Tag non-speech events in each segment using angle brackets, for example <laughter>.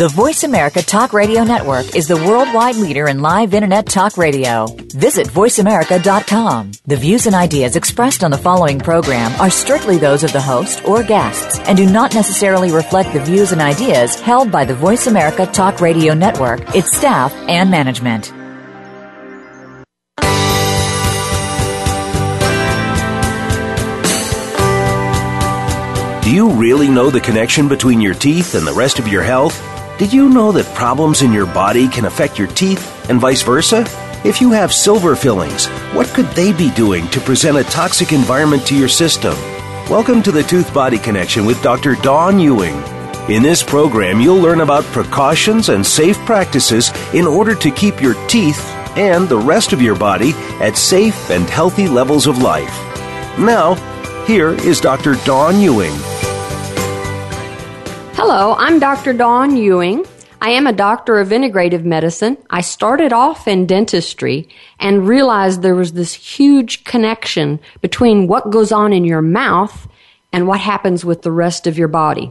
The Voice America Talk Radio Network is the worldwide leader in live Internet talk radio. Visit voiceamerica.com. The views and ideas expressed on the following program are strictly those of the host or guests and do not necessarily reflect the views and ideas held by the Voice America Talk Radio Network, its staff, and management. Do you really know the connection between your teeth and the rest of your health? Did you know that problems in your body can affect your teeth and vice versa? If you have silver fillings, what could they be doing to present a toxic environment to your system? Welcome to the Tooth Body Connection with Dr. Dawn Ewing. In this program, you'll learn about precautions and safe practices in order to keep your teeth and the rest of your body at safe and healthy levels of life. Now, here is Dr. Dawn Ewing. Hello, I'm Dr. Dawn Ewing. I am a doctor of integrative medicine. I started off in dentistry and realized there was this huge connection between what goes on in your mouth and what happens with the rest of your body.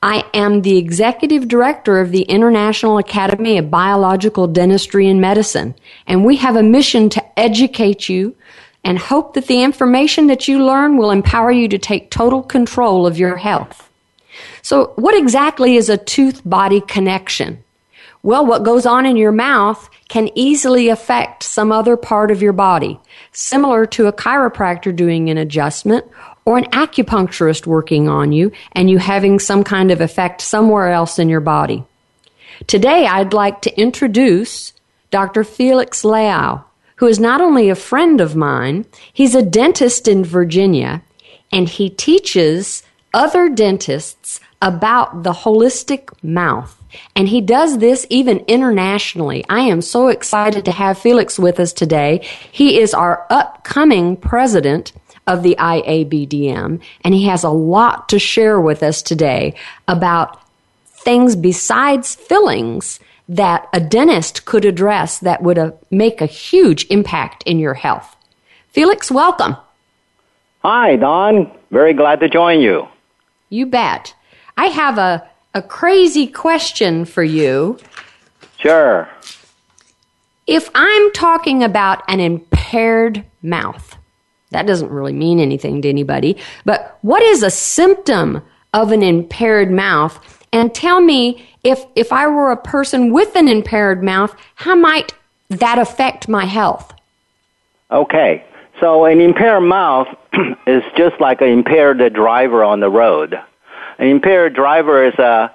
I am the executive director of the International Academy of Biological Dentistry and Medicine, and we have a mission to educate you and hope that the information that you learn will empower you to take total control of your health. So, what exactly is a tooth body connection? Well, what goes on in your mouth can easily affect some other part of your body, similar to a chiropractor doing an adjustment or an acupuncturist working on you and you having some kind of effect somewhere else in your body. Today, I'd like to introduce Dr. Felix Liao, who is not only a friend of mine, he's a dentist in Virginia, and he teaches other dentists about the holistic mouth. And he does this even internationally. I am so excited to have Felix with us today. He is our upcoming president of the IABDM, and he has a lot to share with us today about things besides fillings that a dentist could address that would uh, make a huge impact in your health. Felix, welcome. Hi, Dawn. Very glad to join you. You bet. I have a, a crazy question for you. Sure. If I'm talking about an impaired mouth, that doesn't really mean anything to anybody, but what is a symptom of an impaired mouth? And tell me if, if I were a person with an impaired mouth, how might that affect my health? Okay. So an impaired mouth <clears throat> is just like an impaired driver on the road. An impaired driver is a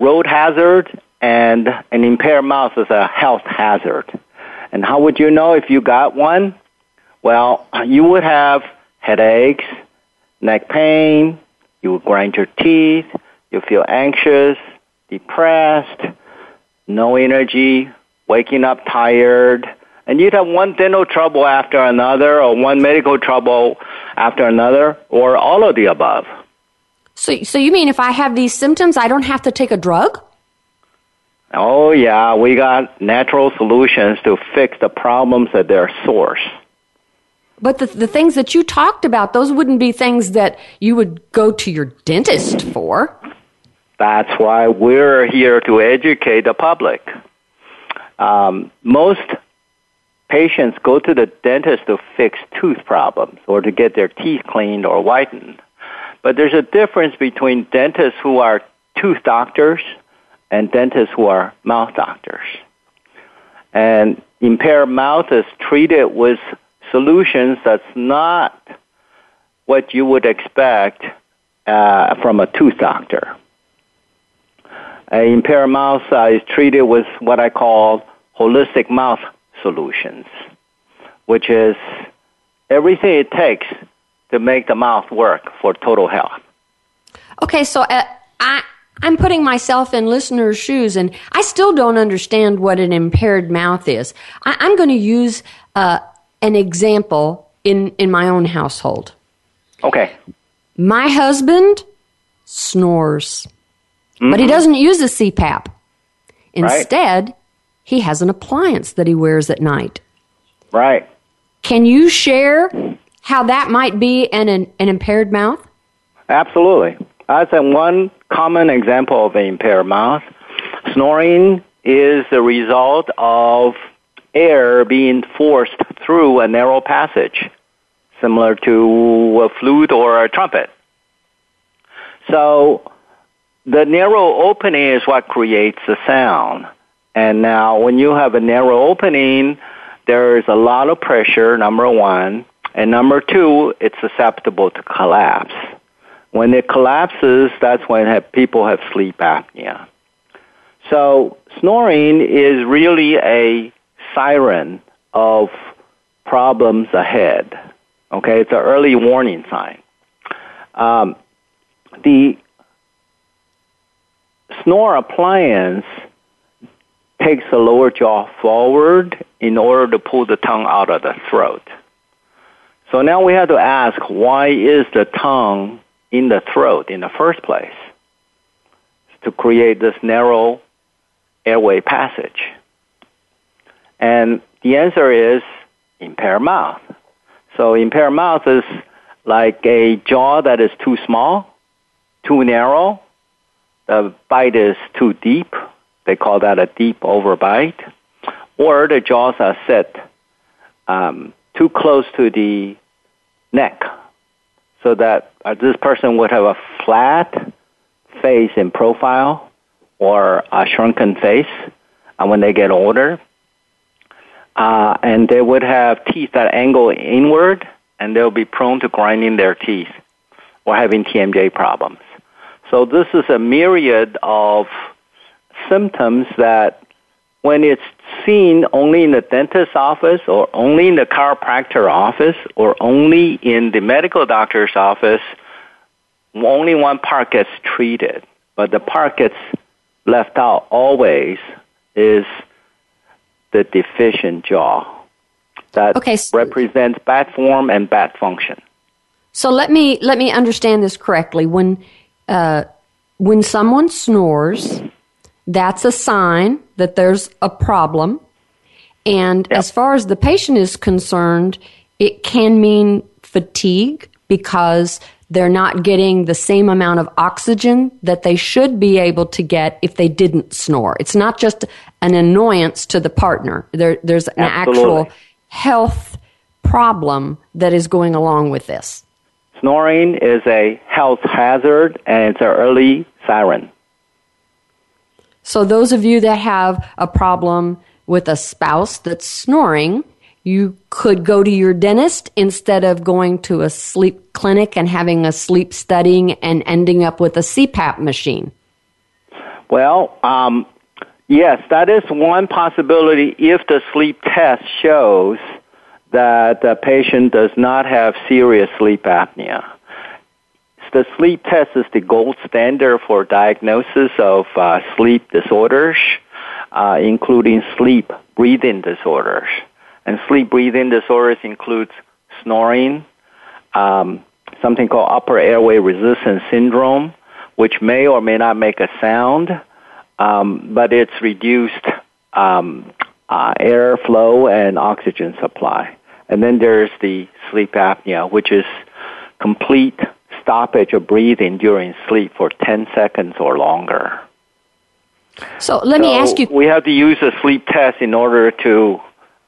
road hazard and an impaired mouth is a health hazard. And how would you know if you got one? Well, you would have headaches, neck pain, you would grind your teeth, you feel anxious, depressed, no energy, waking up tired, and you'd have one dental trouble after another or one medical trouble after another or all of the above. So, so you mean if I have these symptoms, I don't have to take a drug? Oh yeah, we got natural solutions to fix the problems at their source. But the, the things that you talked about, those wouldn't be things that you would go to your dentist for. That's why we're here to educate the public. Um, most patients go to the dentist to fix tooth problems or to get their teeth cleaned or whitened. But there's a difference between dentists who are tooth doctors and dentists who are mouth doctors. And impaired mouth is treated with solutions that's not what you would expect uh, from a tooth doctor. An impaired mouth uh, is treated with what I call holistic mouth solutions, which is everything it takes to make the mouth work for total health. Okay, so uh, I I'm putting myself in listeners' shoes, and I still don't understand what an impaired mouth is. I, am going to use uh, an example in in my own household. Okay. My husband snores, mm-hmm. but he mm-hmm. doesn't use a CPAP. Instead, right. he has an appliance that he wears at night. Right. Can you share how that might be an, an, an impaired mouth? Absolutely. That's one common example of an impaired mouth. Snoring is the result of air being forced through a narrow passage, similar to a flute or a trumpet. So the narrow opening is what creates the sound. And now when you have a narrow opening, there is a lot of pressure, number one. And number two, it's susceptible to collapse. When it collapses, that's when have, people have sleep apnea. So snoring is really a siren of problems ahead. Okay, it's an early warning sign. Um, the snore appliance takes the lower jaw forward in order to pull the tongue out of the throat. So now we have to ask why is the tongue in the throat in the first place? To create this narrow airway passage. And the answer is impaired mouth. So impaired mouth is like a jaw that is too small, too narrow, the bite is too deep. They call that a deep overbite. Or the jaws are set um, too close to the neck so that uh, this person would have a flat face in profile or a shrunken face uh, when they get older. Uh, and they would have teeth that angle inward and they'll be prone to grinding their teeth or having TMJ problems. So this is a myriad of symptoms that when it's seen only in the dentist's office or only in the chiropractor office or only in the medical doctor's office, only one part gets treated. But the part gets left out always is the deficient jaw that okay, so represents bad form and bad function. So let me let me understand this correctly. When uh, when someone snores, that's a sign that there's a problem. And yep. as far as the patient is concerned, it can mean fatigue because they're not getting the same amount of oxygen that they should be able to get if they didn't snore. It's not just an annoyance to the partner. There, there's an Absolutely. actual health problem that is going along with this. Snoring is a health hazard and it's an early siren. So, those of you that have a problem with a spouse that's snoring, you could go to your dentist instead of going to a sleep clinic and having a sleep studying and ending up with a CPAP machine. Well, um, yes, that is one possibility if the sleep test shows that the patient does not have serious sleep apnea. The sleep test is the gold standard for diagnosis of uh, sleep disorders, uh, including sleep breathing disorders. And sleep breathing disorders includes snoring, um, something called upper airway resistance syndrome, which may or may not make a sound, um, but it's reduced um, uh, airflow and oxygen supply. And then there's the sleep apnea, which is complete stoppage of breathing during sleep for 10 seconds or longer. So let so me ask you. We have to use a sleep test in order to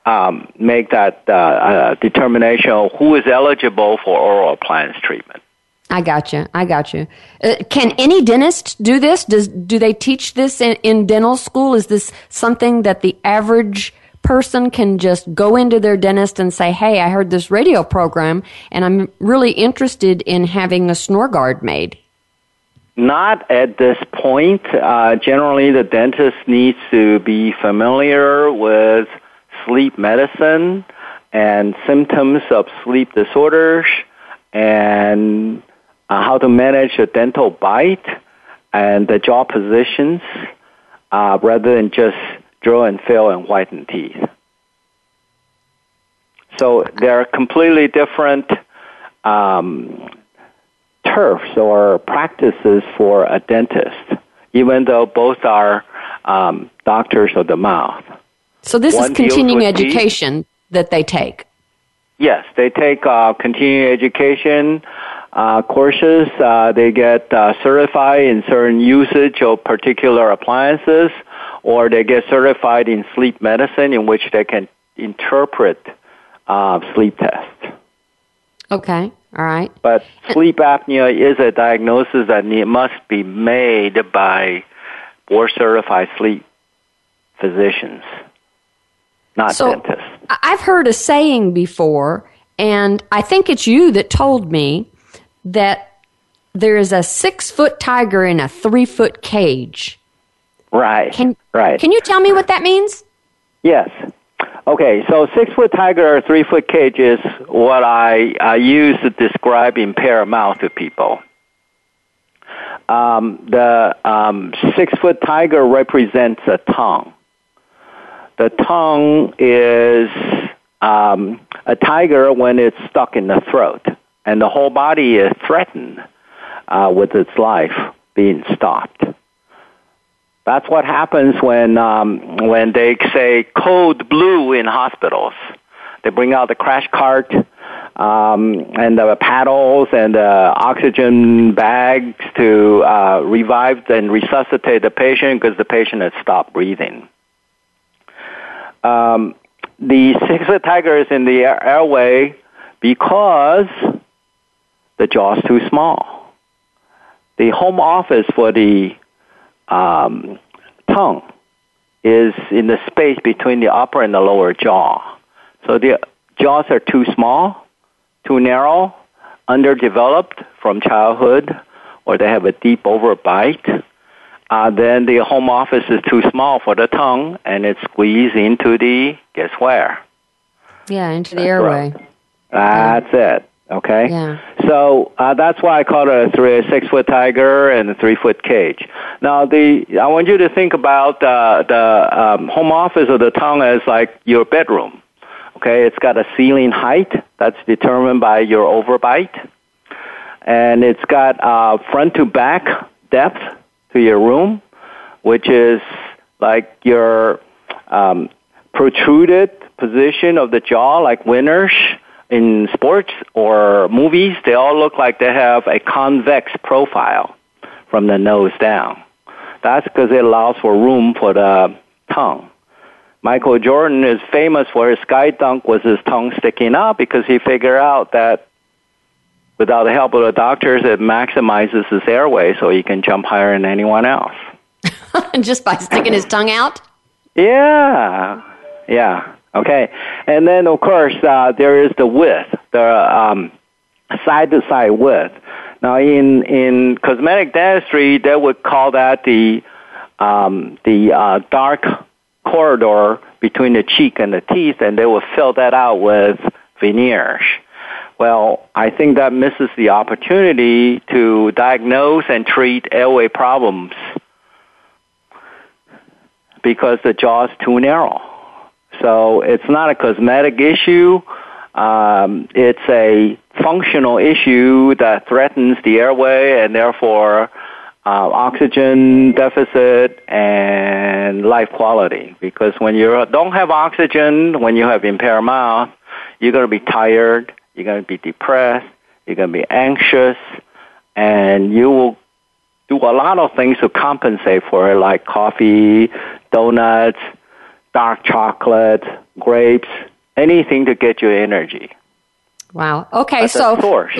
um, make that uh, uh, determination of who is eligible for oral appliance treatment. I got you. I got you. Uh, can any dentist do this? Does do they teach this in, in dental school? Is this something that the average person can just go into their dentist and say, Hey, I heard this radio program and I'm really interested in having a snore guard made? Not at this point. Uh, generally, the dentist needs to be familiar with sleep medicine and symptoms of sleep disorders and uh, how to manage a dental bite and the jaw positions uh, rather than just draw and fill and whiten teeth. So they're completely different um, turfs or practices for a dentist, even though both are um, doctors of the mouth. So this One is continuing with teeth. education that they take. Yes, they take uh, continuing education uh, courses. Uh, they get uh, certified in certain usage of particular appliances, or they get certified in sleep medicine, in which they can interpret uh, sleep tests. Okay. All right. But sleep apnea is a diagnosis that ne- must be made by board certified sleep physicians, not So- dentists. I've heard a saying before, and I think it's you that told me that there is a six foot tiger in a three foot cage. Right. Can right. Can you tell me what that means? Yes. Okay, so six foot tiger or three foot cage is what I, I use to describe impaired mouth to people. Um, the um, six foot tiger represents a tongue. The tongue is um, a tiger when it's stuck in the throat, and the whole body is threatened uh, with its life being stopped. That's what happens when um, when they say code blue in hospitals. They bring out the crash cart um, and the paddles and the oxygen bags to uh, revive and resuscitate the patient because the patient has stopped breathing. Um, the six-foot tiger is in the airway because the jaw's too small. The home office for the um, tongue is in the space between the upper and the lower jaw. So the jaws are too small, too narrow, underdeveloped from childhood, or they have a deep overbite. Uh, then the home office is too small for the tongue, and it squeezes into the guess where? Yeah, into the That's airway. right. That's it. Okay. Yeah. So uh, that's why I call it a three, a six foot tiger and a three foot cage. Now, the I want you to think about uh, the um, home office of the tongue as like your bedroom. Okay, it's got a ceiling height that's determined by your overbite, and it's got uh, front to back depth to your room, which is like your um, protruded position of the jaw, like winners in sports or movies. They all look like they have a convex profile from the nose down. That's because it allows for room for the tongue. Michael Jordan is famous for his sky dunk with his tongue sticking out because he figured out that without the help of the doctors, it maximizes his airway so he can jump higher than anyone else. <laughs> Just by sticking his tongue out? Yeah, yeah. Okay, and then of course uh, there is the width, the um, side to side width. Now in in cosmetic dentistry, they would call that the um, the uh, dark corridor between the cheek and the teeth, and they would fill that out with veneers. Well, I think that misses the opportunity to diagnose and treat airway problems because the jaw is too narrow. So it's not a cosmetic issue. Um, it's a functional issue that threatens the airway and therefore uh, oxygen deficit and life quality. Because when you don't have oxygen, when you have impaired mouth, you're going to be tired, you're going to be depressed, you're going to be anxious, and you will do a lot of things to compensate for it, like coffee, donuts, dark chocolate, grapes, anything to get you energy. Wow. Okay, That's so source.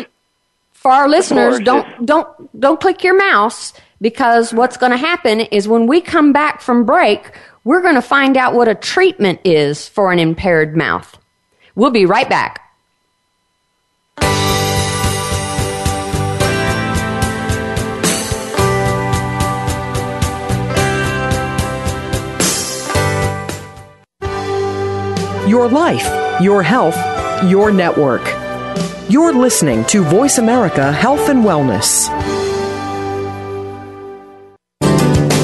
for our listeners, don't is- don't don't click your mouse because what's going to happen is when we come back from break, we're going to find out what a treatment is for an impaired mouth. We'll be right back. Your life, your health, your network. You're listening to Voice America Health and Wellness.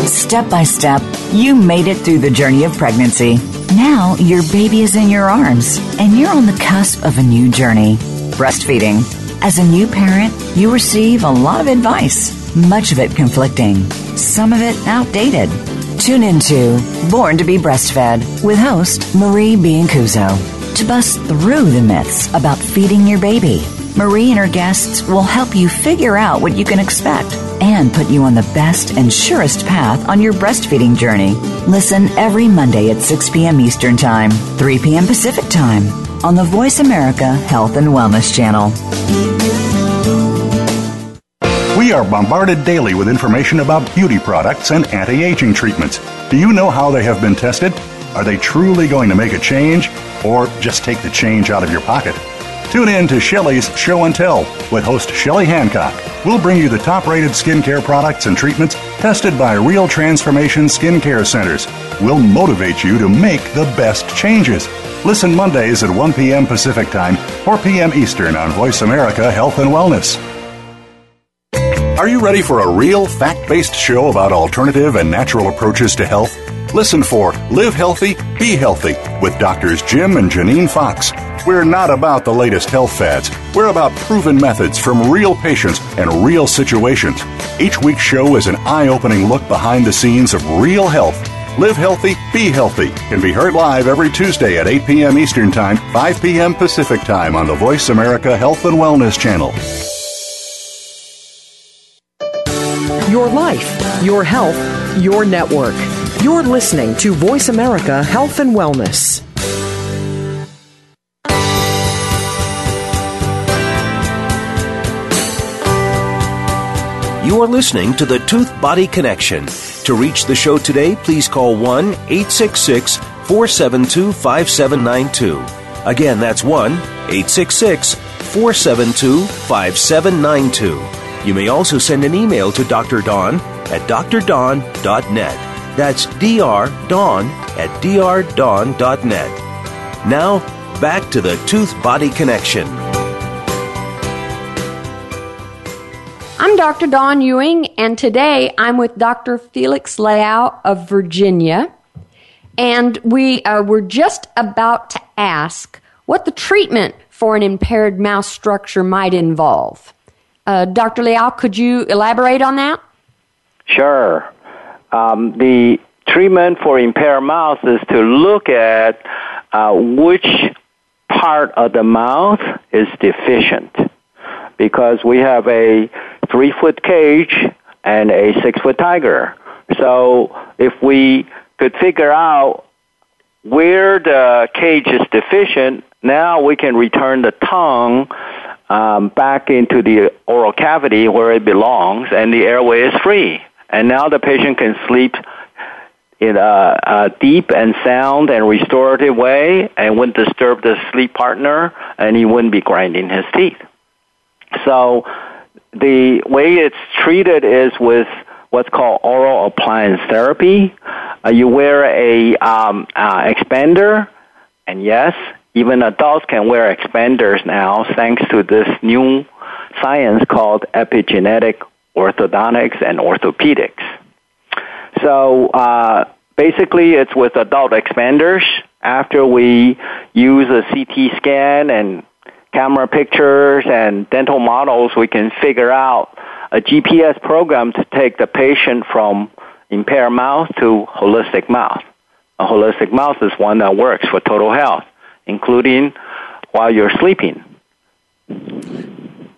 Step by step, you made it through the journey of pregnancy. Now your baby is in your arms, and you're on the cusp of a new journey breastfeeding. As a new parent, you receive a lot of advice, much of it conflicting, some of it outdated. Tune into Born to be Breastfed with host Marie Biancuzzo to bust through the myths about feeding your baby. Marie and her guests will help you figure out what you can expect and put you on the best and surest path on your breastfeeding journey. Listen every Monday at 6 p.m. Eastern Time, 3 p.m. Pacific Time on the Voice America Health and Wellness Channel. We are bombarded daily with information about beauty products and anti aging treatments. Do you know how they have been tested? Are they truly going to make a change or just take the change out of your pocket? Tune in to Shelley's Show and Tell with host Shelley Hancock. We'll bring you the top rated skincare products and treatments tested by Real Transformation Skincare Centers. We'll motivate you to make the best changes. Listen Mondays at 1 p.m. Pacific Time, 4 p.m. Eastern on Voice America Health and Wellness. Are you ready for a real fact based show about alternative and natural approaches to health? Listen for Live Healthy, Be Healthy with Doctors Jim and Janine Fox. We're not about the latest health fads. We're about proven methods from real patients and real situations. Each week's show is an eye opening look behind the scenes of real health. Live Healthy, Be Healthy can be heard live every Tuesday at 8 p.m. Eastern Time, 5 p.m. Pacific Time on the Voice America Health and Wellness Channel. Your life, your health, your network. You're listening to Voice America Health and Wellness. You are listening to the Tooth Body Connection. To reach the show today, please call 1 866 472 5792. Again, that's 1 866 472 5792. You may also send an email to Dr. Dawn at drdawn.net. That's drdawn at drdawn.net. Now, back to the Tooth Body Connection. I'm Dr. Dawn Ewing, and today I'm with Dr. Felix Liao of Virginia. And we uh, were just about to ask what the treatment for an impaired mouth structure might involve. Uh, Dr. Liao, could you elaborate on that? Sure. Um, the treatment for impaired mouth is to look at uh, which part of the mouth is deficient. Because we have a three foot cage and a six foot tiger. So if we could figure out where the cage is deficient, now we can return the tongue um, back into the oral cavity where it belongs, and the airway is free. And now the patient can sleep in a, a deep and sound and restorative way, and wouldn't disturb the sleep partner, and he wouldn't be grinding his teeth. So the way it's treated is with what's called oral appliance therapy. Uh, you wear a um, uh, expander, and yes, even adults can wear expanders now thanks to this new science called epigenetic orthodontics and orthopedics. So uh, basically, it's with adult expanders. After we use a CT scan and camera pictures and dental models, we can figure out a GPS program to take the patient from impaired mouth to holistic mouth. A holistic mouth is one that works for total health including while you're sleeping.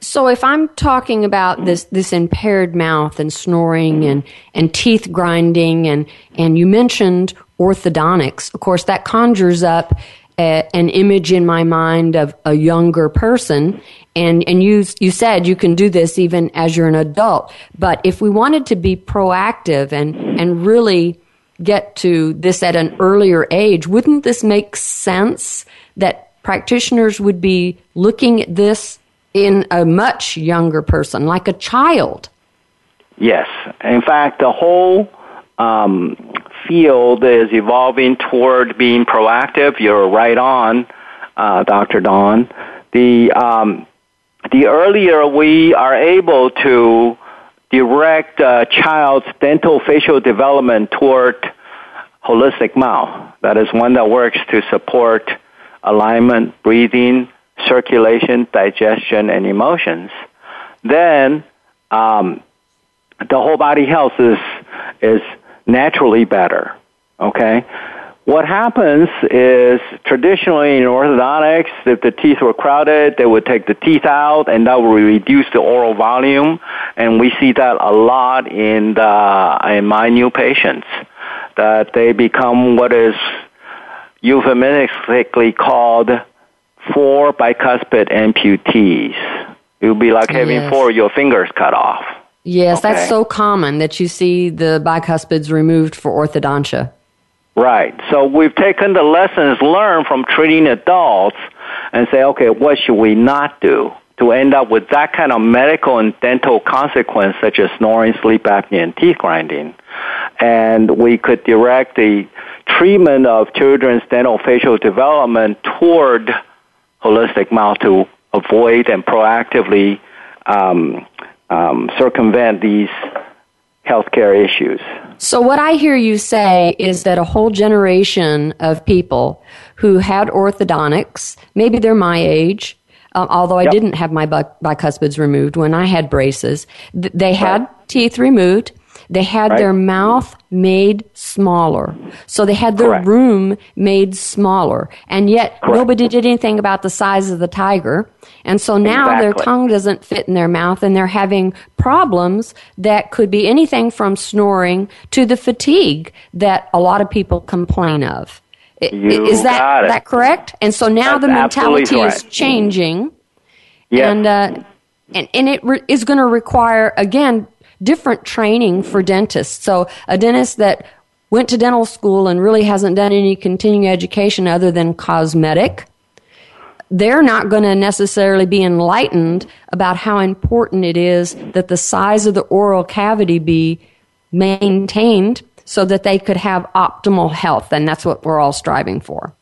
So if I'm talking about this this impaired mouth and snoring and and teeth grinding and and you mentioned orthodontics, of course that conjures up a, an image in my mind of a younger person and and you you said you can do this even as you're an adult. But if we wanted to be proactive and and really get to this at an earlier age, wouldn't this make sense that practitioners would be looking at this in a much younger person, like a child. Yes. In fact, the whole um, field is evolving toward being proactive. You're right on, uh, Dr. Dawn. The, um, the earlier we are able to direct a child's dental facial development toward holistic mouth, that is one that works to support alignment, breathing, circulation, digestion, and emotions, then um, the whole body health is is naturally better. Okay? What happens is traditionally in orthodontics, if the teeth were crowded, they would take the teeth out and that would reduce the oral volume. And we see that a lot in the, in my new patients, that they become what is euphemistically called four bicuspid amputees. It would be like having yes. four of your fingers cut off. Yes, okay? that's so common that you see the bicuspids removed for orthodontia. Right. So we've taken the lessons learned from treating adults and say, okay, what should we not do to end up with that kind of medical and dental consequence such as snoring, sleep apnea, and teeth grinding? And we could direct the treatment of children's dental facial development toward holistic mouth to avoid and proactively um, um, circumvent these healthcare issues. So, what I hear you say is that a whole generation of people who had orthodontics, maybe they're my age, uh, although I yep. didn't have my bicuspids removed when I had braces, th- they had right. teeth removed they had right. their mouth made smaller. So they had their Correct. room made smaller. And yet Correct. nobody did anything about the size of the tiger. And so now exactly. their tongue doesn't fit in their mouth and they're having problems that could be anything from snoring to the fatigue that a lot of people complain of. You is that that correct? And so now That's the mentality is changing. Yes. And uh, and and it re- is going to require again different training for dentists. So a dentist that went to dental school and really hasn't done any continuing education other than cosmetic, they're not going to necessarily be enlightened about how important it is that the size of the oral cavity be maintained so that they could have optimal health. And that's what we're all striving for.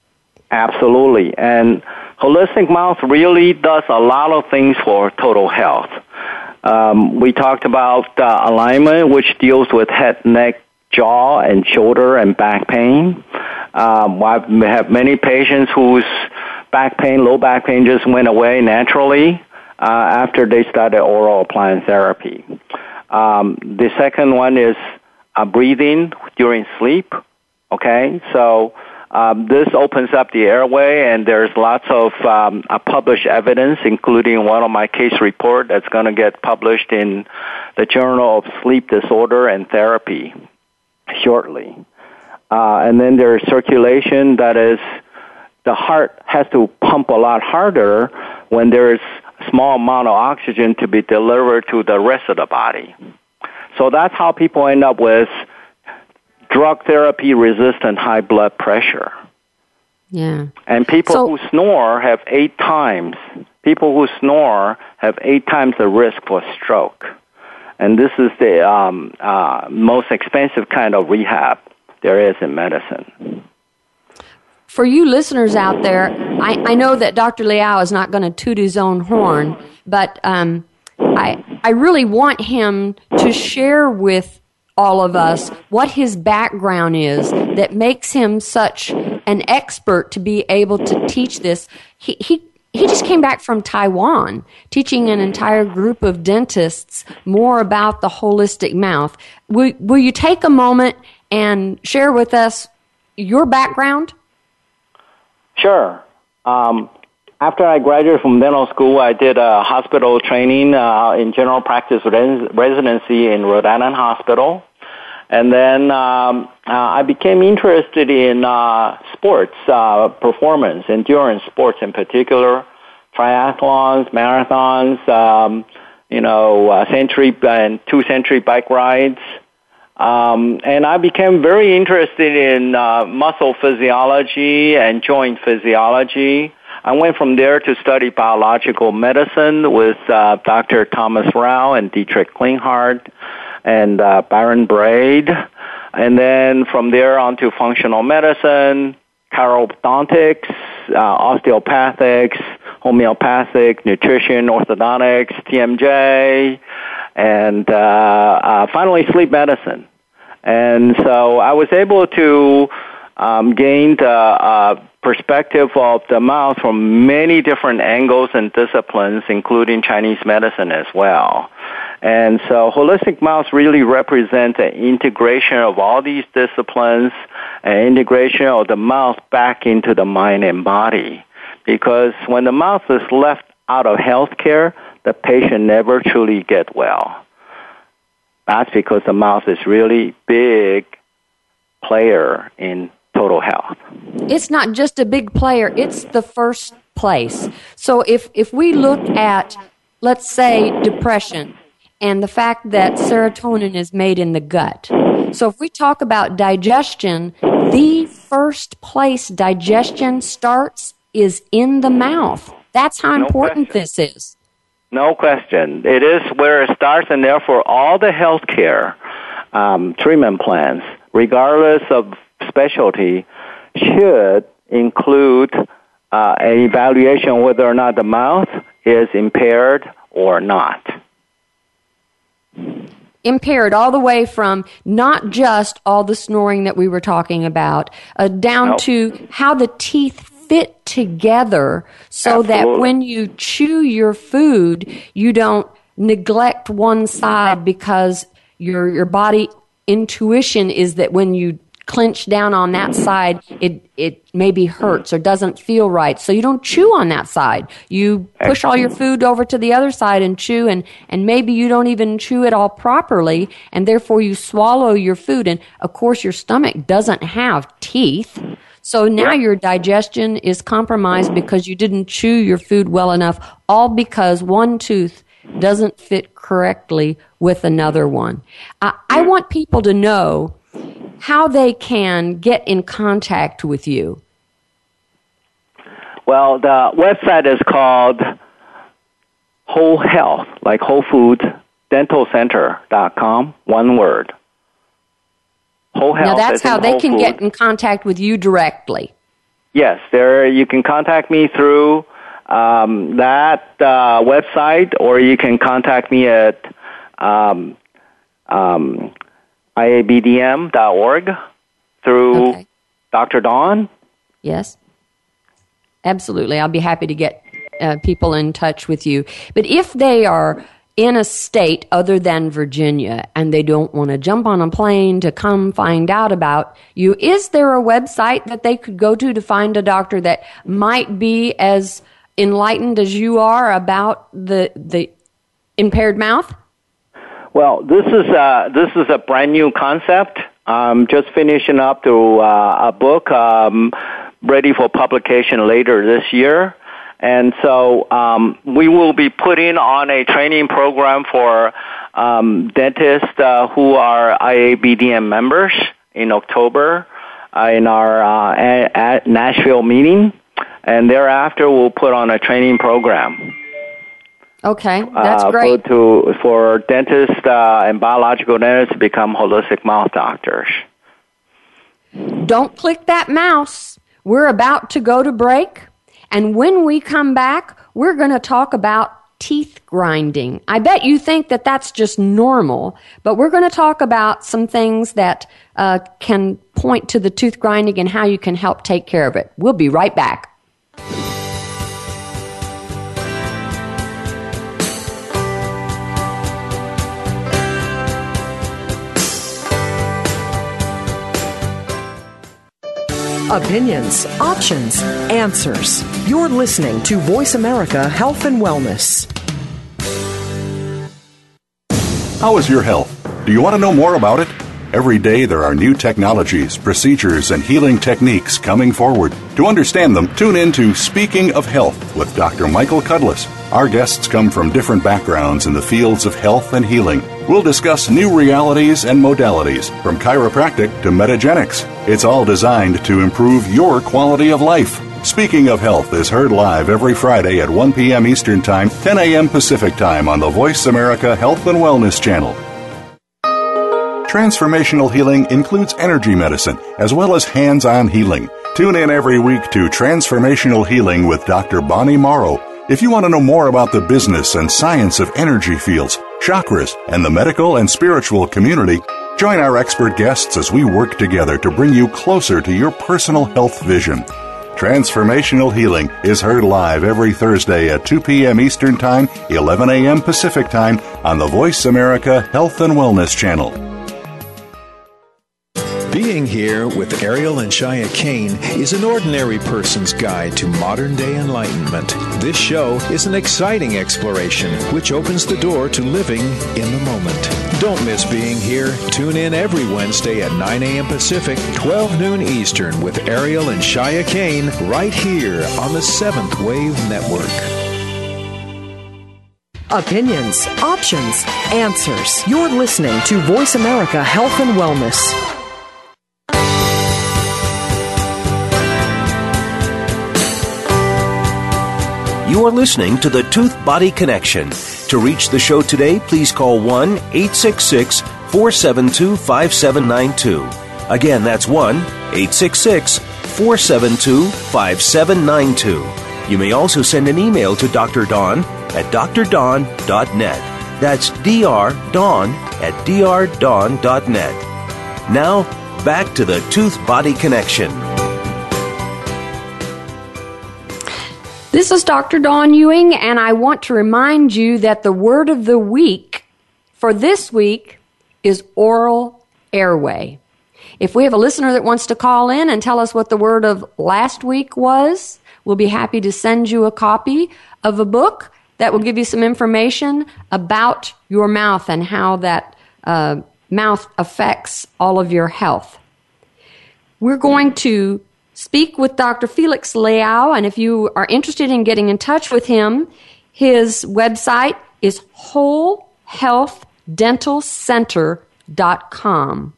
Absolutely. And holistic mouth really does a lot of things for total health. Um, we talked about uh, alignment, which deals with head, neck, jaw, and shoulder and back pain. Um, I have many patients whose back pain, low back pain, just went away naturally uh, after they started oral appliance therapy. Um, the second one is uh, breathing during sleep. Okay, so um, this opens up the airway, and there's lots of um, uh, published evidence, including one of my case report that's going to get published in the Journal of Sleep Disorder and Therapy shortly. Uh, and then there's circulation that is the heart has to pump a lot harder when there's small amount of oxygen to be delivered to the rest of the body. So that's how people end up with drug therapy resistant high blood pressure. Yeah. And people so, who snore have eight times, people who snore have eight times the risk for stroke. And this is the um, uh, most expensive kind of rehab there is in medicine. For you listeners out there, I, I know that Dr. Liao is not going to toot his own horn, but um, I, I really want him to share with all of us what his background is that makes him such an expert to be able to teach this. He, he, he just came back from Taiwan teaching an entire group of dentists more about the holistic mouth. Will, will you take a moment and share with us your background? Sure. Um, after I graduated from dental school, I did a hospital training uh, in general practice res- residency in Rhode Island Hospital. And then um, uh, I became interested in uh, sports uh, performance, endurance sports in particular, triathlons, marathons, um, you know, uh, century and two century bike rides. Um, and I became very interested in uh, muscle physiology and joint physiology. I went from there to study biological medicine with uh, Dr. Thomas Rau and Dietrich Klinghardt and uh, Byron Braid. And then from there on to functional medicine, chirodontics, uh, osteopathics, homeopathic, nutrition, orthodontics, TMJ, and uh, uh, finally sleep medicine. And so I was able to um, gain the uh, perspective of the mouth from many different angles and disciplines, including Chinese medicine as well. And so Holistic Mouth really represents an integration of all these disciplines and integration of the mouth back into the mind and body. Because when the mouth is left out of healthcare, the patient never truly get well. That's because the mouth is really big player in total health. It's not just a big player, it's the first place. So if if we look at let's say depression and the fact that serotonin is made in the gut. So if we talk about digestion, the first place digestion starts is in the mouth. That's how no important question. this is. No question. It is where it starts, and therefore all the healthcare um, treatment plans, regardless of specialty, should include uh, an evaluation whether or not the mouth is impaired or not impaired all the way from not just all the snoring that we were talking about, uh, down nope. to how the teeth fit together so Absolutely. that when you chew your food, you don't neglect one side because your your body intuition is that when you clench down on that side, it, it maybe hurts or doesn't feel right. So you don't chew on that side. You push all your food over to the other side and chew and, and maybe you don't even chew it all properly and therefore you swallow your food. And of course your stomach doesn't have teeth. So now your digestion is compromised because you didn't chew your food well enough, all because one tooth doesn't fit correctly with another one. I, I want people to know how they can get in contact with you. Well, the website is called Whole Health, like Whole Foods Dental Center.com, one word. Whole Health. Now that's how they can get in contact with you directly. Yes, there you can contact me through um, that uh, website, or you can contact me at um, um, iabdm.org through okay. Dr. Dawn? Yes. Absolutely. I'll be happy to get uh, people in touch with you. But if they are in a state other than Virginia and they don't want to jump on a plane to come find out about you, is there a website that they could go to to find a doctor that might be as enlightened as you are about the the impaired mouth? Well, this is a, this is a brand new concept. I'm just finishing up to uh, a book um, ready for publication later this year. And so um, we will be putting on a training program for um, dentists uh, who are IABDM members in October uh, in our uh, Nashville meeting. And thereafter, we'll put on a training program. Okay, that's uh, great. For, to, for dentists uh, and biological dentists to become holistic mouth doctors. Don't click that mouse. We're about to go to break. And when we come back, we're going to talk about teeth grinding. I bet you think that that's just normal, but we're going to talk about some things that uh, can point to the tooth grinding and how you can help take care of it. We'll be right back. Opinions, options, answers. You're listening to Voice America Health and Wellness. How is your health? Do you want to know more about it? Every day there are new technologies, procedures, and healing techniques coming forward. To understand them, tune in to Speaking of Health with Dr. Michael Cudlis. Our guests come from different backgrounds in the fields of health and healing. We'll discuss new realities and modalities, from chiropractic to metagenics. It's all designed to improve your quality of life. Speaking of Health is heard live every Friday at 1 p.m. Eastern Time, 10 a.m. Pacific Time on the Voice America Health and Wellness Channel. Transformational healing includes energy medicine as well as hands on healing. Tune in every week to Transformational Healing with Dr. Bonnie Morrow. If you want to know more about the business and science of energy fields, chakras, and the medical and spiritual community, join our expert guests as we work together to bring you closer to your personal health vision. Transformational Healing is heard live every Thursday at 2 p.m. Eastern Time, 11 a.m. Pacific Time on the Voice America Health and Wellness Channel. Being here with Ariel and Shya Kane is an ordinary person's guide to modern day enlightenment. This show is an exciting exploration which opens the door to living in the moment. Don't miss being here. Tune in every Wednesday at 9 a.m. Pacific, 12 noon Eastern with Ariel and Shya Kane right here on the Seventh Wave Network. Opinions, options, answers. You're listening to Voice America Health and Wellness. You are listening to the Tooth Body Connection. To reach the show today, please call 1 866 472 5792. Again, that's 1 866 472 5792. You may also send an email to Dr. Dawn at drdawn.net. That's drdawn at drdawn.net. Now, back to the Tooth Body Connection. This is Dr. Dawn Ewing, and I want to remind you that the word of the week for this week is oral airway. If we have a listener that wants to call in and tell us what the word of last week was, we'll be happy to send you a copy of a book that will give you some information about your mouth and how that uh, mouth affects all of your health. We're going to speak with Dr. Felix Liao. And if you are interested in getting in touch with him, his website is wholehealthdentalcenter.com.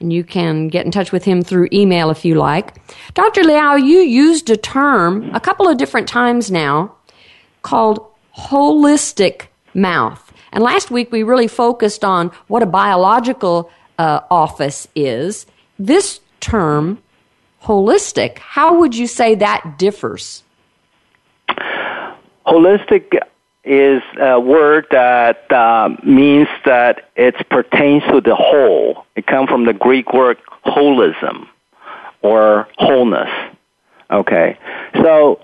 And you can get in touch with him through email if you like. Dr. Liao, you used a term a couple of different times now called holistic mouth. And last week we really focused on what a biological uh, office is. This term holistic. How would you say that differs? Holistic is a word that uh, means that it pertains to the whole. It comes from the Greek word holism or wholeness. Okay, so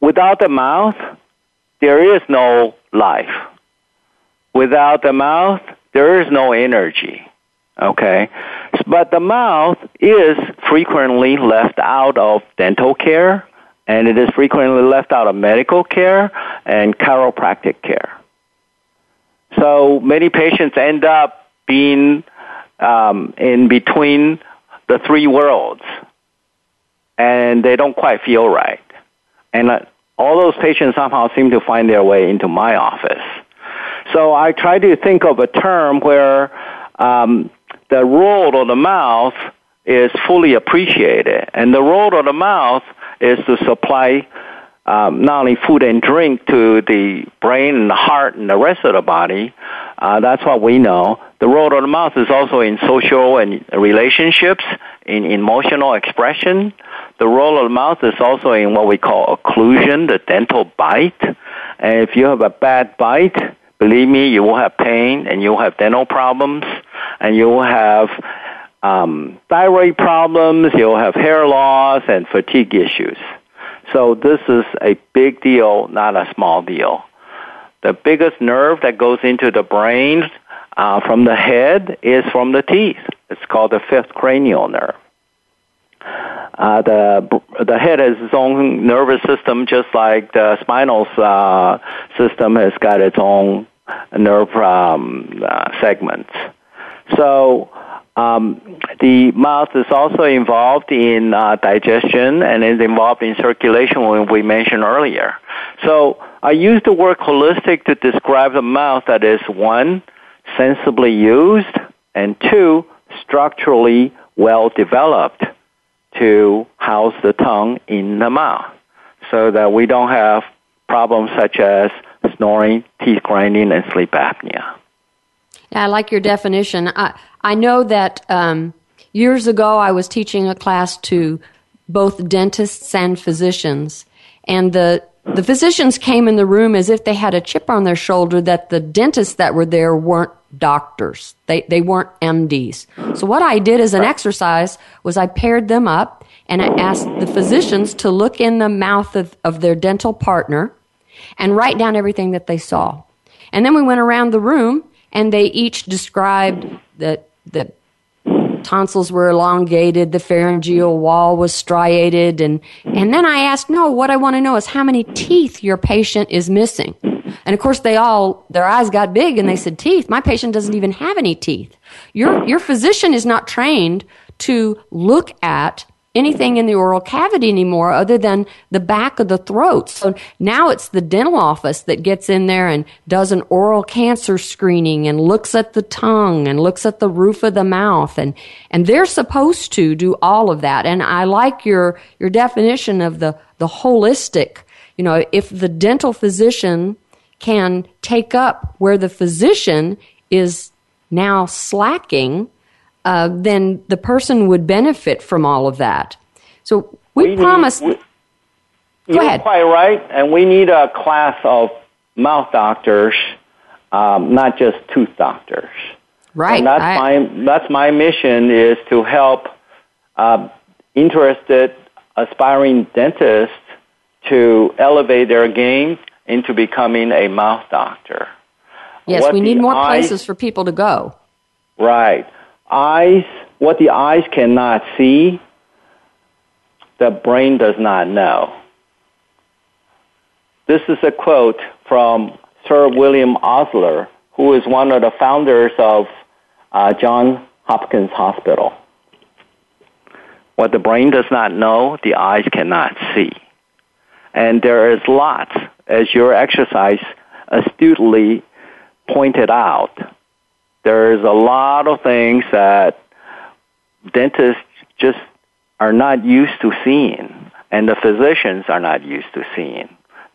without the mouth, there is no life. Without the mouth, there is no energy. Okay, but the mouth is frequently left out of dental care, and it is frequently left out of medical care and chiropractic care. So many patients end up being um, in between the three worlds, and they don't quite feel right. And uh, all those patients somehow seem to find their way into my office. So I try to think of a term where um, the role of the mouth is fully appreciated. And the role of the mouth is to supply um, not only food and drink to the brain and the heart and the rest of the body. Uh, that's what we know. The role of the mouth is also in social and relationships, in emotional expression. The role of the mouth is also in what we call occlusion, the dental bite. And if you have a bad bite, believe me, you will have pain and you will have dental problems and you will have um, thyroid problems, you'll have hair loss and fatigue issues. So this is a big deal, not a small deal. The biggest nerve that goes into the brain uh, from the head is from the teeth. It's called the fifth cranial nerve. Uh, the the head has its own nervous system, just like the spinal uh, system has got its own nerve um, uh, segments. So um, the mouth is also involved in uh, digestion and is involved in circulation, when we mentioned earlier. So I use the word holistic to describe the mouth that is one, sensibly used, and two, structurally well developed to house the tongue in the mouth so that we don't have problems such as snoring, teeth grinding, and sleep apnea. Yeah, I like your definition. I, I know that um, years ago I was teaching a class to both dentists and physicians, and the the physicians came in the room as if they had a chip on their shoulder that the dentists that were there weren't doctors. They, they weren't MDs. So what I did as an exercise was I paired them up and I asked the physicians to look in the mouth of, of their dental partner and write down everything that they saw. And then we went around the room and they each described that the tonsils were elongated, the pharyngeal wall was striated, and, and then I asked, no, what I want to know is how many teeth your patient is missing. And of course, they all, their eyes got big and they said, teeth. My patient doesn't even have any teeth. Your, your physician is not trained to look at anything in the oral cavity anymore other than the back of the throat. So now it's the dental office that gets in there and does an oral cancer screening and looks at the tongue and looks at the roof of the mouth and and they're supposed to do all of that. And I like your your definition of the the holistic, you know, if the dental physician can take up where the physician is now slacking, uh, then the person would benefit from all of that. So we, we promised. Need, we, you're ahead. quite right, and we need a class of mouth doctors, um, not just tooth doctors. Right. And that's I, my that's my mission is to help uh, interested aspiring dentists to elevate their game into becoming a mouth doctor. Yes, what we need more eyes, places for people to go. Right. Eyes, what the eyes cannot see, the brain does not know. This is a quote from Sir William Osler, who is one of the founders of uh, John Hopkins Hospital. What the brain does not know, the eyes cannot see. And there is lots as your exercise astutely pointed out, there's a lot of things that dentists just are not used to seeing, and the physicians are not used to seeing,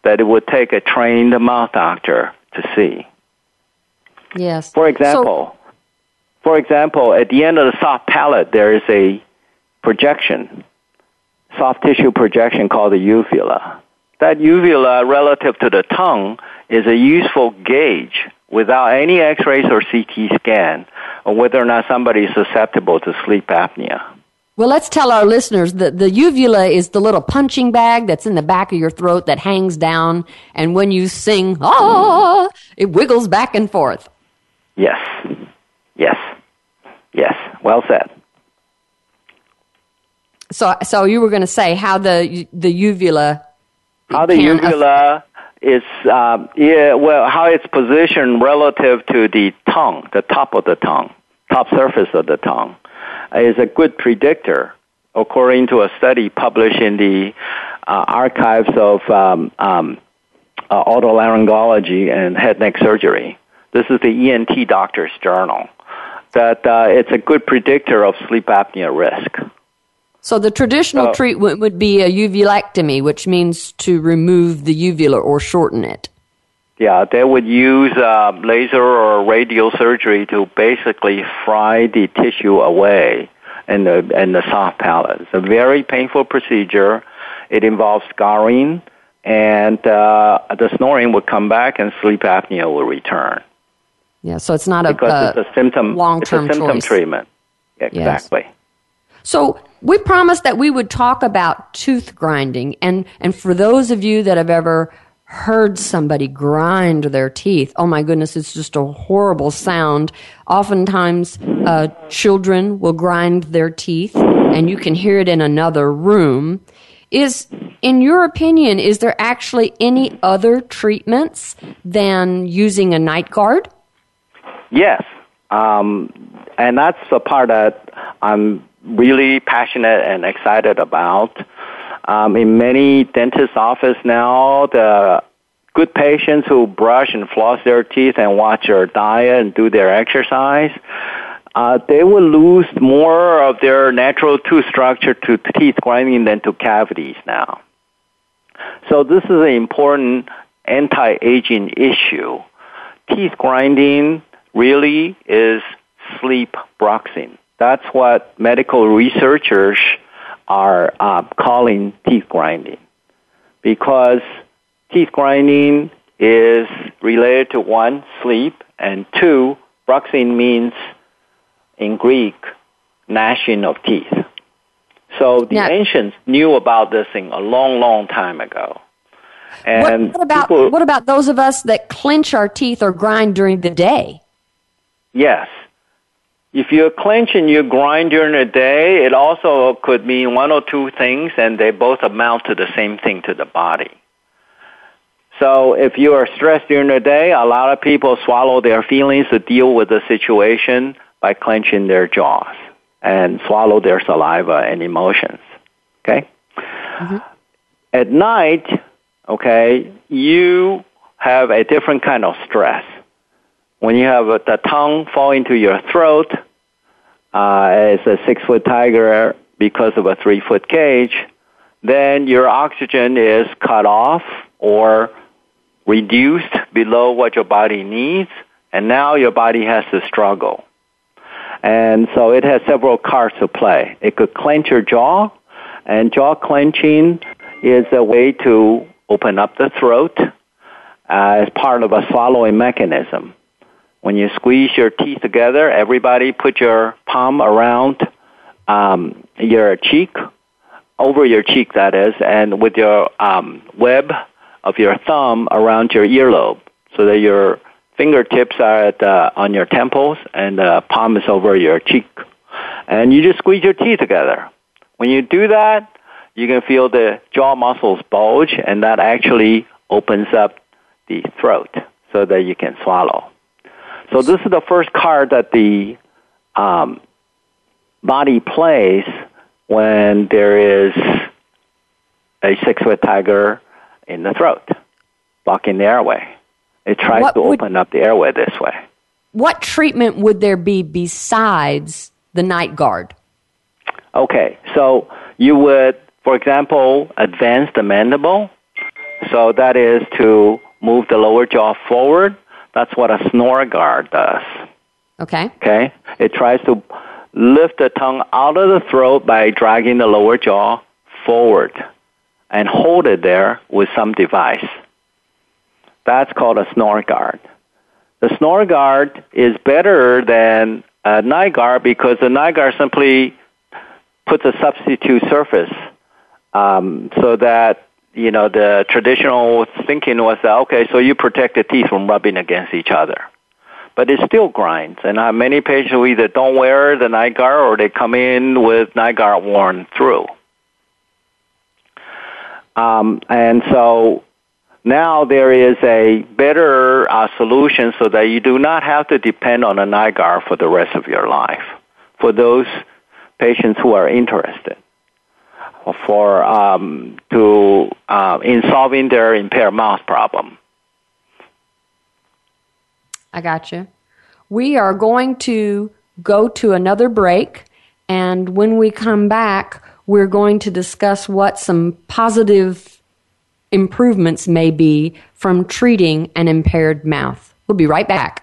that it would take a trained mouth doctor to see. Yes. For example, so, for example, at the end of the soft palate, there is a projection, soft tissue projection called the uvula that uvula relative to the tongue is a useful gauge without any x-rays or CT scan on whether or not somebody is susceptible to sleep apnea. Well, let's tell our listeners that the uvula is the little punching bag that's in the back of your throat that hangs down, and when you sing, ah, it wiggles back and forth. Yes. Yes. Yes. Well said. So, so you were going to say how the the uvula how the uvula is, um, yeah, well, how it's positioned relative to the tongue, the top of the tongue, top surface of the tongue, is a good predictor, according to a study published in the uh, archives of um, um, uh, otolaryngology and head neck surgery. This is the ENT Doctor's Journal. That uh, it's a good predictor of sleep apnea risk. So the traditional uh, treatment would be a uvulectomy, which means to remove the uvula or shorten it. Yeah, they would use uh, laser or radial surgery to basically fry the tissue away in the in the soft palate. It's a very painful procedure. It involves scarring, and uh, the snoring would come back, and sleep apnea will return. Yeah, so it's not a because it's a symptom it's a symptom treatment. Exactly. Yes. So we promised that we would talk about tooth grinding. And, and for those of you that have ever heard somebody grind their teeth, oh my goodness, it's just a horrible sound. Oftentimes, uh, children will grind their teeth and you can hear it in another room. Is, in your opinion, is there actually any other treatments than using a night guard? Yes. Um, and that's the part that I'm really passionate and excited about. Um, in many dentist office now, the good patients who brush and floss their teeth and watch their diet and do their exercise, uh, they will lose more of their natural tooth structure to teeth grinding than to cavities now. So this is an important anti-aging issue. Teeth grinding really is sleep bruxing. That's what medical researchers are uh, calling teeth grinding. Because teeth grinding is related to one, sleep, and two, bruxing means in Greek, gnashing of teeth. So the Yeah. ancients knew about this thing a long, long time ago. What, And what about people, what about those of us that clench our teeth or grind during the day? yes, if you clench and you grind during the day, it also could mean one or two things, and they both amount to the same thing to the body. So if you are stressed during the day, a lot of people swallow their feelings to deal with the situation by clenching their jaws and swallow their saliva and emotions. Okay? Mm-hmm. At night, okay, you have a different kind of stress. When you have the tongue fall into your throat, uh, as a six foot tiger because of a three foot cage, then your oxygen is cut off or reduced below what your body needs, and now your body has to struggle. And so it has several cards to play. It could clench your jaw, and jaw clenching is a way to open up the throat uh, as part of a swallowing mechanism. When you squeeze your teeth together, everybody put your palm around um, your cheek, over your cheek, that is, and with your um, web of your thumb around your earlobe, so that your fingertips are at, uh, on your temples and the palm is over your cheek. And you just squeeze your teeth together. When you do that, you can feel the jaw muscles bulge, and that actually opens up the throat so that you can swallow. So this is the first card that the um, body plays when there is a six-foot tiger in the throat, blocking the airway. It tries What to would- open up the airway this way. What treatment would there be besides the night guard? Okay, so you would, for example, advance the mandible. So that is to move the lower jaw forward. That's what a snore guard does. Okay. Okay? It tries to lift the tongue out of the throat by dragging the lower jaw forward and hold it there with some device. That's called a snore guard. The snore guard is better than a night guard because the night guard simply puts a substitute surface um, so that you know the traditional thinking was that okay, so you protect the teeth from rubbing against each other, but it still grinds. And I have many patients who either don't wear the night guard or they come in with night guard worn through. Um, and so now there is a better uh, solution so that you do not have to depend on a night guard for the rest of your life. For those patients who are interested, for um, to uh, in solving their impaired mouth problem. I got you. We are going to go to another break, and when we come back, we're going to discuss what some positive improvements may be from treating an impaired mouth. We'll be right back.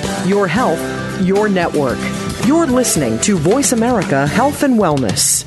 your health, your network. You're listening to Voice America Health and Wellness.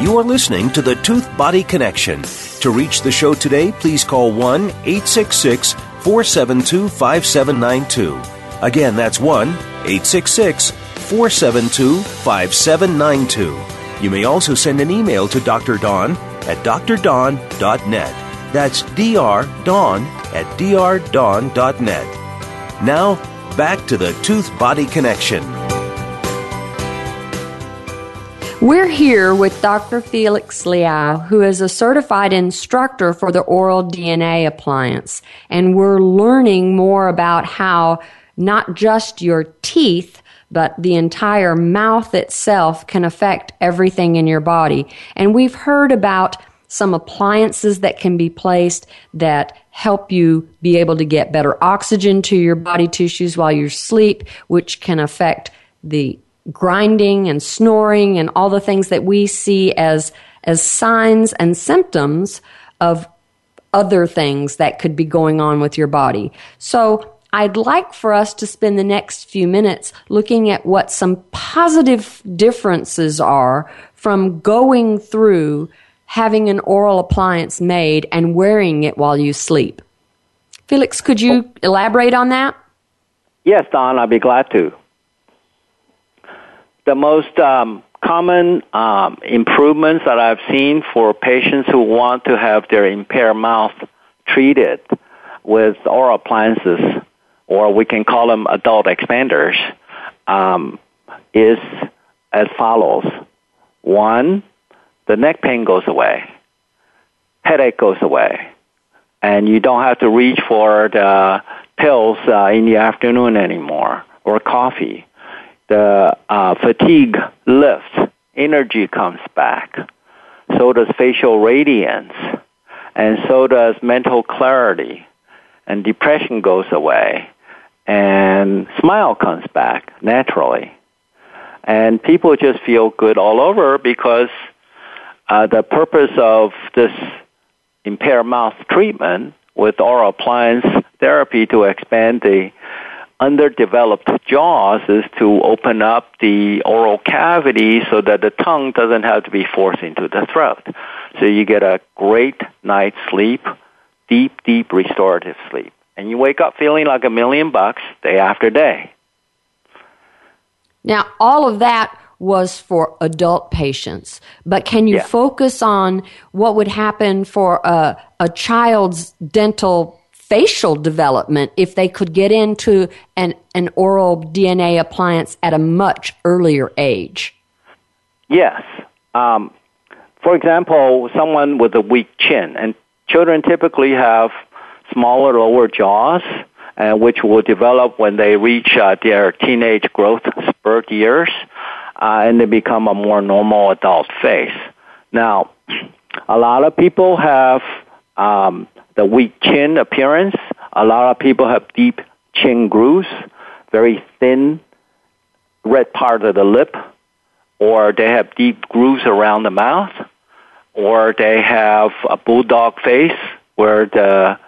You are listening to the Tooth Body Connection. To reach the show today, please call 1 866 472 5792. Again, that's 1 866 472 5792. You may also send an email to Dr. Dawn at drdawn.net. That's drdawn at drdawn.net. Now, back to the Tooth Body Connection. We're here with Dr. Felix Liao, who is a certified instructor for the oral DNA appliance. And we're learning more about how not just your teeth, but the entire mouth itself can affect everything in your body. And we've heard about some appliances that can be placed that help you be able to get better oxygen to your body tissues while you sleep, which can affect the grinding and snoring and all the things that we see as as signs and symptoms of other things that could be going on with your body. So I'd like for us to spend the next few minutes looking at what some positive differences are from going through having an oral appliance made and wearing it while you sleep. Felix, could you elaborate on that? Yes, Dawn, I'd be glad to the most um, common um, improvements that I've seen for patients who want to have their impaired mouth treated with oral appliances, or we can call them adult expanders, um, is as follows. One, the neck pain goes away, headache goes away, and you don't have to reach for the pills uh, in the afternoon anymore or coffee. The uh, fatigue lifts, energy comes back. So does facial radiance, and so does mental clarity, and depression goes away, and smile comes back naturally. And people just feel good all over because uh, the purpose of this impaired mouth treatment with oral appliance therapy to expand the underdeveloped jaws is to open up the oral cavity so that the tongue doesn't have to be forced into the throat. So you get a great night's sleep, deep, deep restorative sleep. And you wake up feeling like a million bucks day after day. Now, all of that was for adult patients, but can you yeah. focus on what would happen for a, a child's dental facial development if they could get into an, an oral DNA appliance at a much earlier age? Yes. Um, for example, someone with a weak chin, and children typically have smaller lower jaws, uh, which will develop when they reach uh, their teenage growth spurt years, uh, and they become a more normal adult face. Now, a lot of people have um, the weak chin appearance. A lot of people have deep chin grooves, very thin red part of the lip, or they have deep grooves around the mouth, or they have a bulldog face where the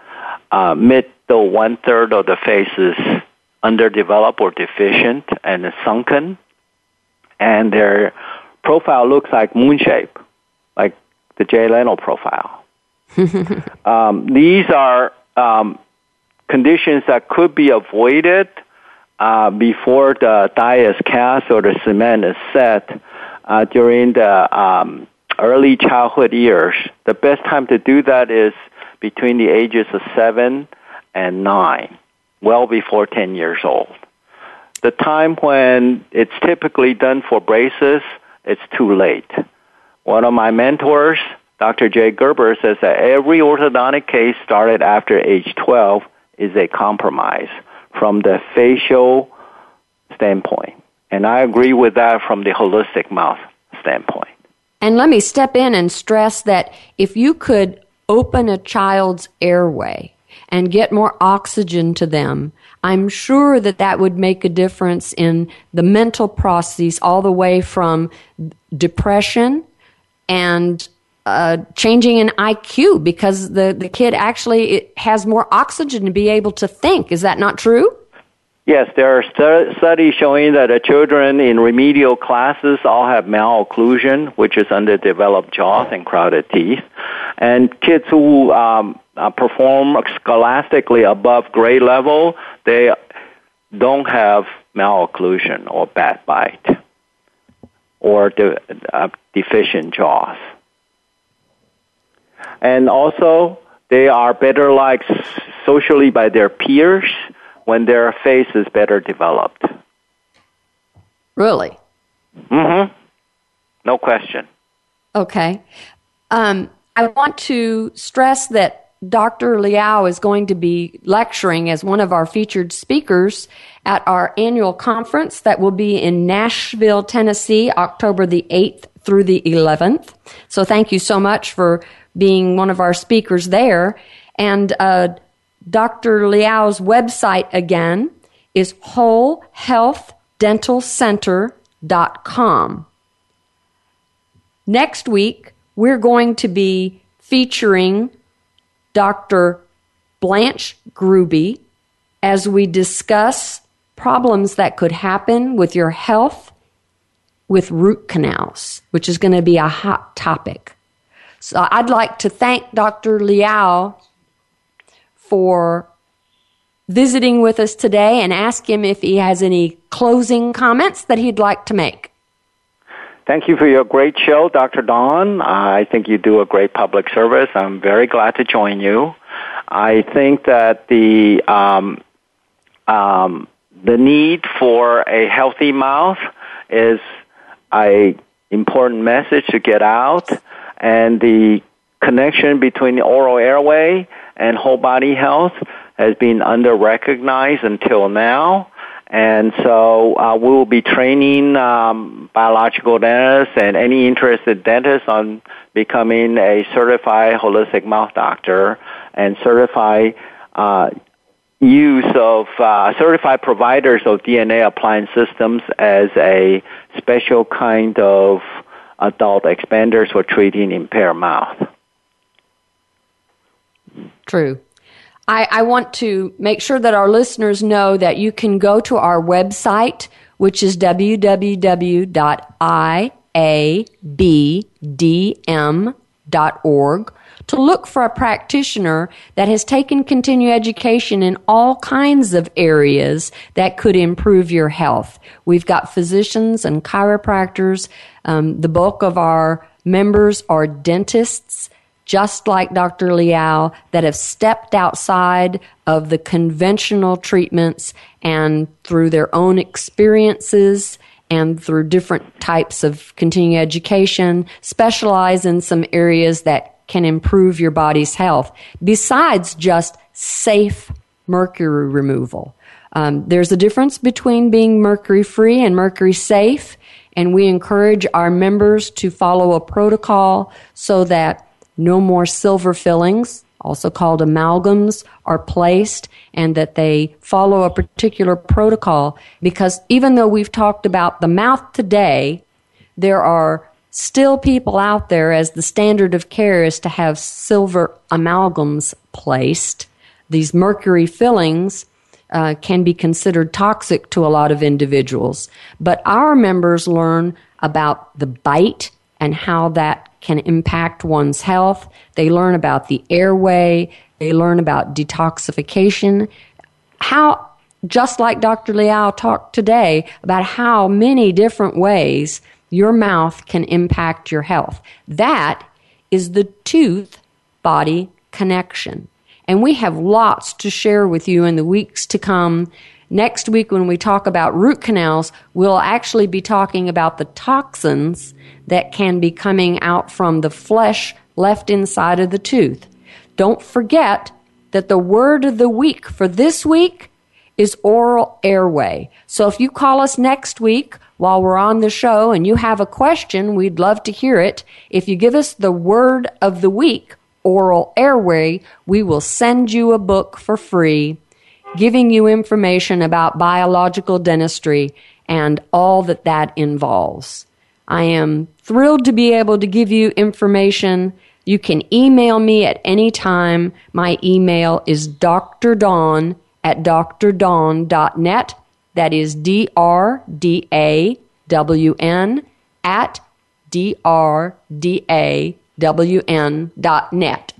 uh, middle one third of the face is underdeveloped or deficient and sunken, and their profile looks like moon shape, like the Jay Leno profile. <laughs> um, these are um, conditions that could be avoided uh, before the die is cast or the cement is set uh, during the um, early childhood years. The best time to do that is between the ages of seven and nine, well before 10 years old. The time when it's typically done for braces, it's too late. One of my mentors Dr. Jay Gerber says that every orthodontic case started after age 12 is a compromise from the facial standpoint. And I agree with that from the holistic mouth standpoint. And let me step in and stress that if you could open a child's airway and get more oxygen to them, I'm sure that that would make a difference in the mental processes all the way from depression and uh, changing an IQ because the, the kid actually has more oxygen to be able to think. Is that not true? Yes, there are stu- studies showing that children in remedial classes all have malocclusion, which is underdeveloped jaws and crowded teeth. And kids who um, uh, perform scholastically above grade level, they don't have malocclusion or bad bite or de- uh, deficient jaws. And also, they are better liked socially by their peers when their face is better developed. Really? Mm-hmm. No question. Okay. Um, I want to stress that Dr. Liao is going to be lecturing as one of our featured speakers at our annual conference that will be in Nashville, Tennessee, October the 8th through the 11th. So thank you so much for being one of our speakers there. And uh, Dr. Liao's website again is wholehealthdentalcenter.com. Next week, we're going to be featuring Dr. Blanche Grube as we discuss problems that could happen with your health with root canals, which is going to be a hot topic. So I'd like to thank Dr. Liao for visiting with us today and ask him if he has any closing comments that he'd like to make. Thank you for your great show, Dr. Dawn. I think you do a great public service. I'm very glad to join you. I think that the um, um, the need for a healthy mouth is a important message to get out, and the connection between the oral airway and whole body health has been under recognized until now. And so uh, we will be training um, biological dentists and any interested dentists on becoming a certified holistic mouth doctor and certified uh, use of uh, certified providers of DNA appliance systems as a special kind of adult expanders for treating impaired mouth. True. I, I want to make sure that our listeners know that you can go to our website, which is www.iabdm.org, to look for a practitioner that has taken continuing education in all kinds of areas that could improve your health. We've got physicians and chiropractors. Um, the bulk of our members are dentists just like Dr. Liao, that have stepped outside of the conventional treatments and through their own experiences and through different types of continuing education, specialize in some areas that can improve your body's health besides just safe mercury removal. Um, there's a difference between being mercury free and mercury safe, and we encourage our members to follow a protocol so that no more silver fillings, also called amalgams, are placed and that they follow a particular protocol because even though we've talked about the mouth today, there are still people out there as the standard of care is to have silver amalgams placed. These mercury fillings uh, can be considered toxic to a lot of individuals. But our members learn about the bite and how that can impact one's health. They learn about the airway. They learn about detoxification. How, just like Dr. Liao talked today about how many different ways your mouth can impact your health. That is the tooth body connection. And we have lots to share with you in the weeks to come. Next week, when we talk about root canals, we'll actually be talking about the toxins that can be coming out from the flesh left inside of the tooth. Don't forget that the word of the week for this week is oral airway. So if you call us next week while we're on the show and you have a question, we'd love to hear it. If you give us the word of the week, oral airway, we will send you a book for free giving you information about biological dentistry and all that that involves. I am thrilled to be able to give you information. You can email me at any time. My email is drdawn at drdawn.net. That is D R D A W N at D R D A W N dot net.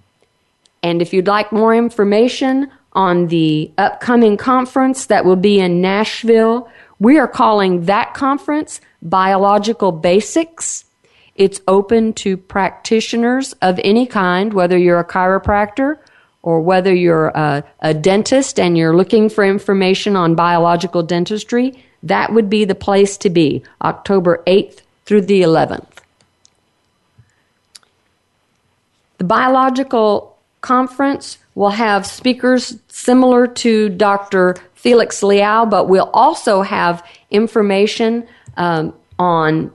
And if you'd like more information on the upcoming conference that will be in Nashville, we are calling that conference Biological Basics. It's open to practitioners of any kind, whether you're a chiropractor or whether you're a, a, dentist and you're looking for information on biological dentistry. That would be the place to be, October 8th through the 11th. The biological conference will have speakers similar to Dr. Felix Liao, but we'll also have information um, on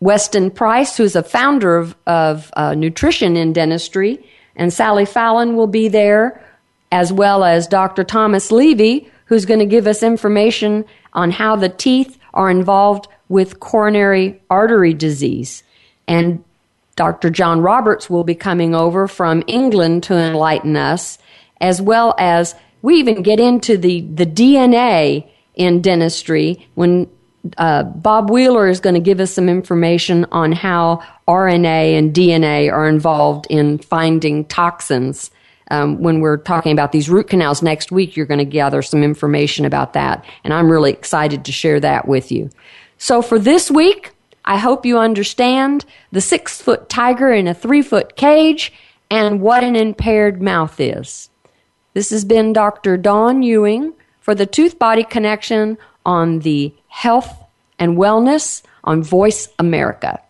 Weston Price, who's a founder of, of uh, nutrition in dentistry, and Sally Fallon will be there, as well as Dr. Thomas Levy, who's going to give us information on how the teeth are involved with coronary artery disease. And Dr. John Roberts will be coming over from England to enlighten us, as well as we even get into the, the DNA in dentistry when uh, Bob Wheeler is going to give us some information on how RNA and DNA are involved in finding toxins. Um, when we're talking about these root canals next week, you're going to gather some information about that. And I'm really excited to share that with you. So for this week, I hope you understand the six foot tiger in a three foot cage and what an impaired mouth is. This has been Dr. Dawn Ewing for the Tooth Body Connection on the health and wellness on Voice America.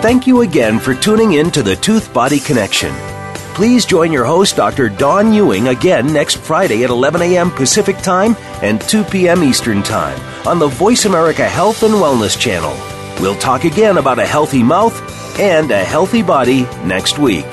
Thank you again for tuning in to the Tooth Body Connection. Please join your host, Dr. Dawn Ewing, again next Friday at 11 a.m. Pacific Time and 2 p.m. Eastern Time on the Voice America Health and Wellness Channel. We'll talk again about a healthy mouth and a healthy body next week.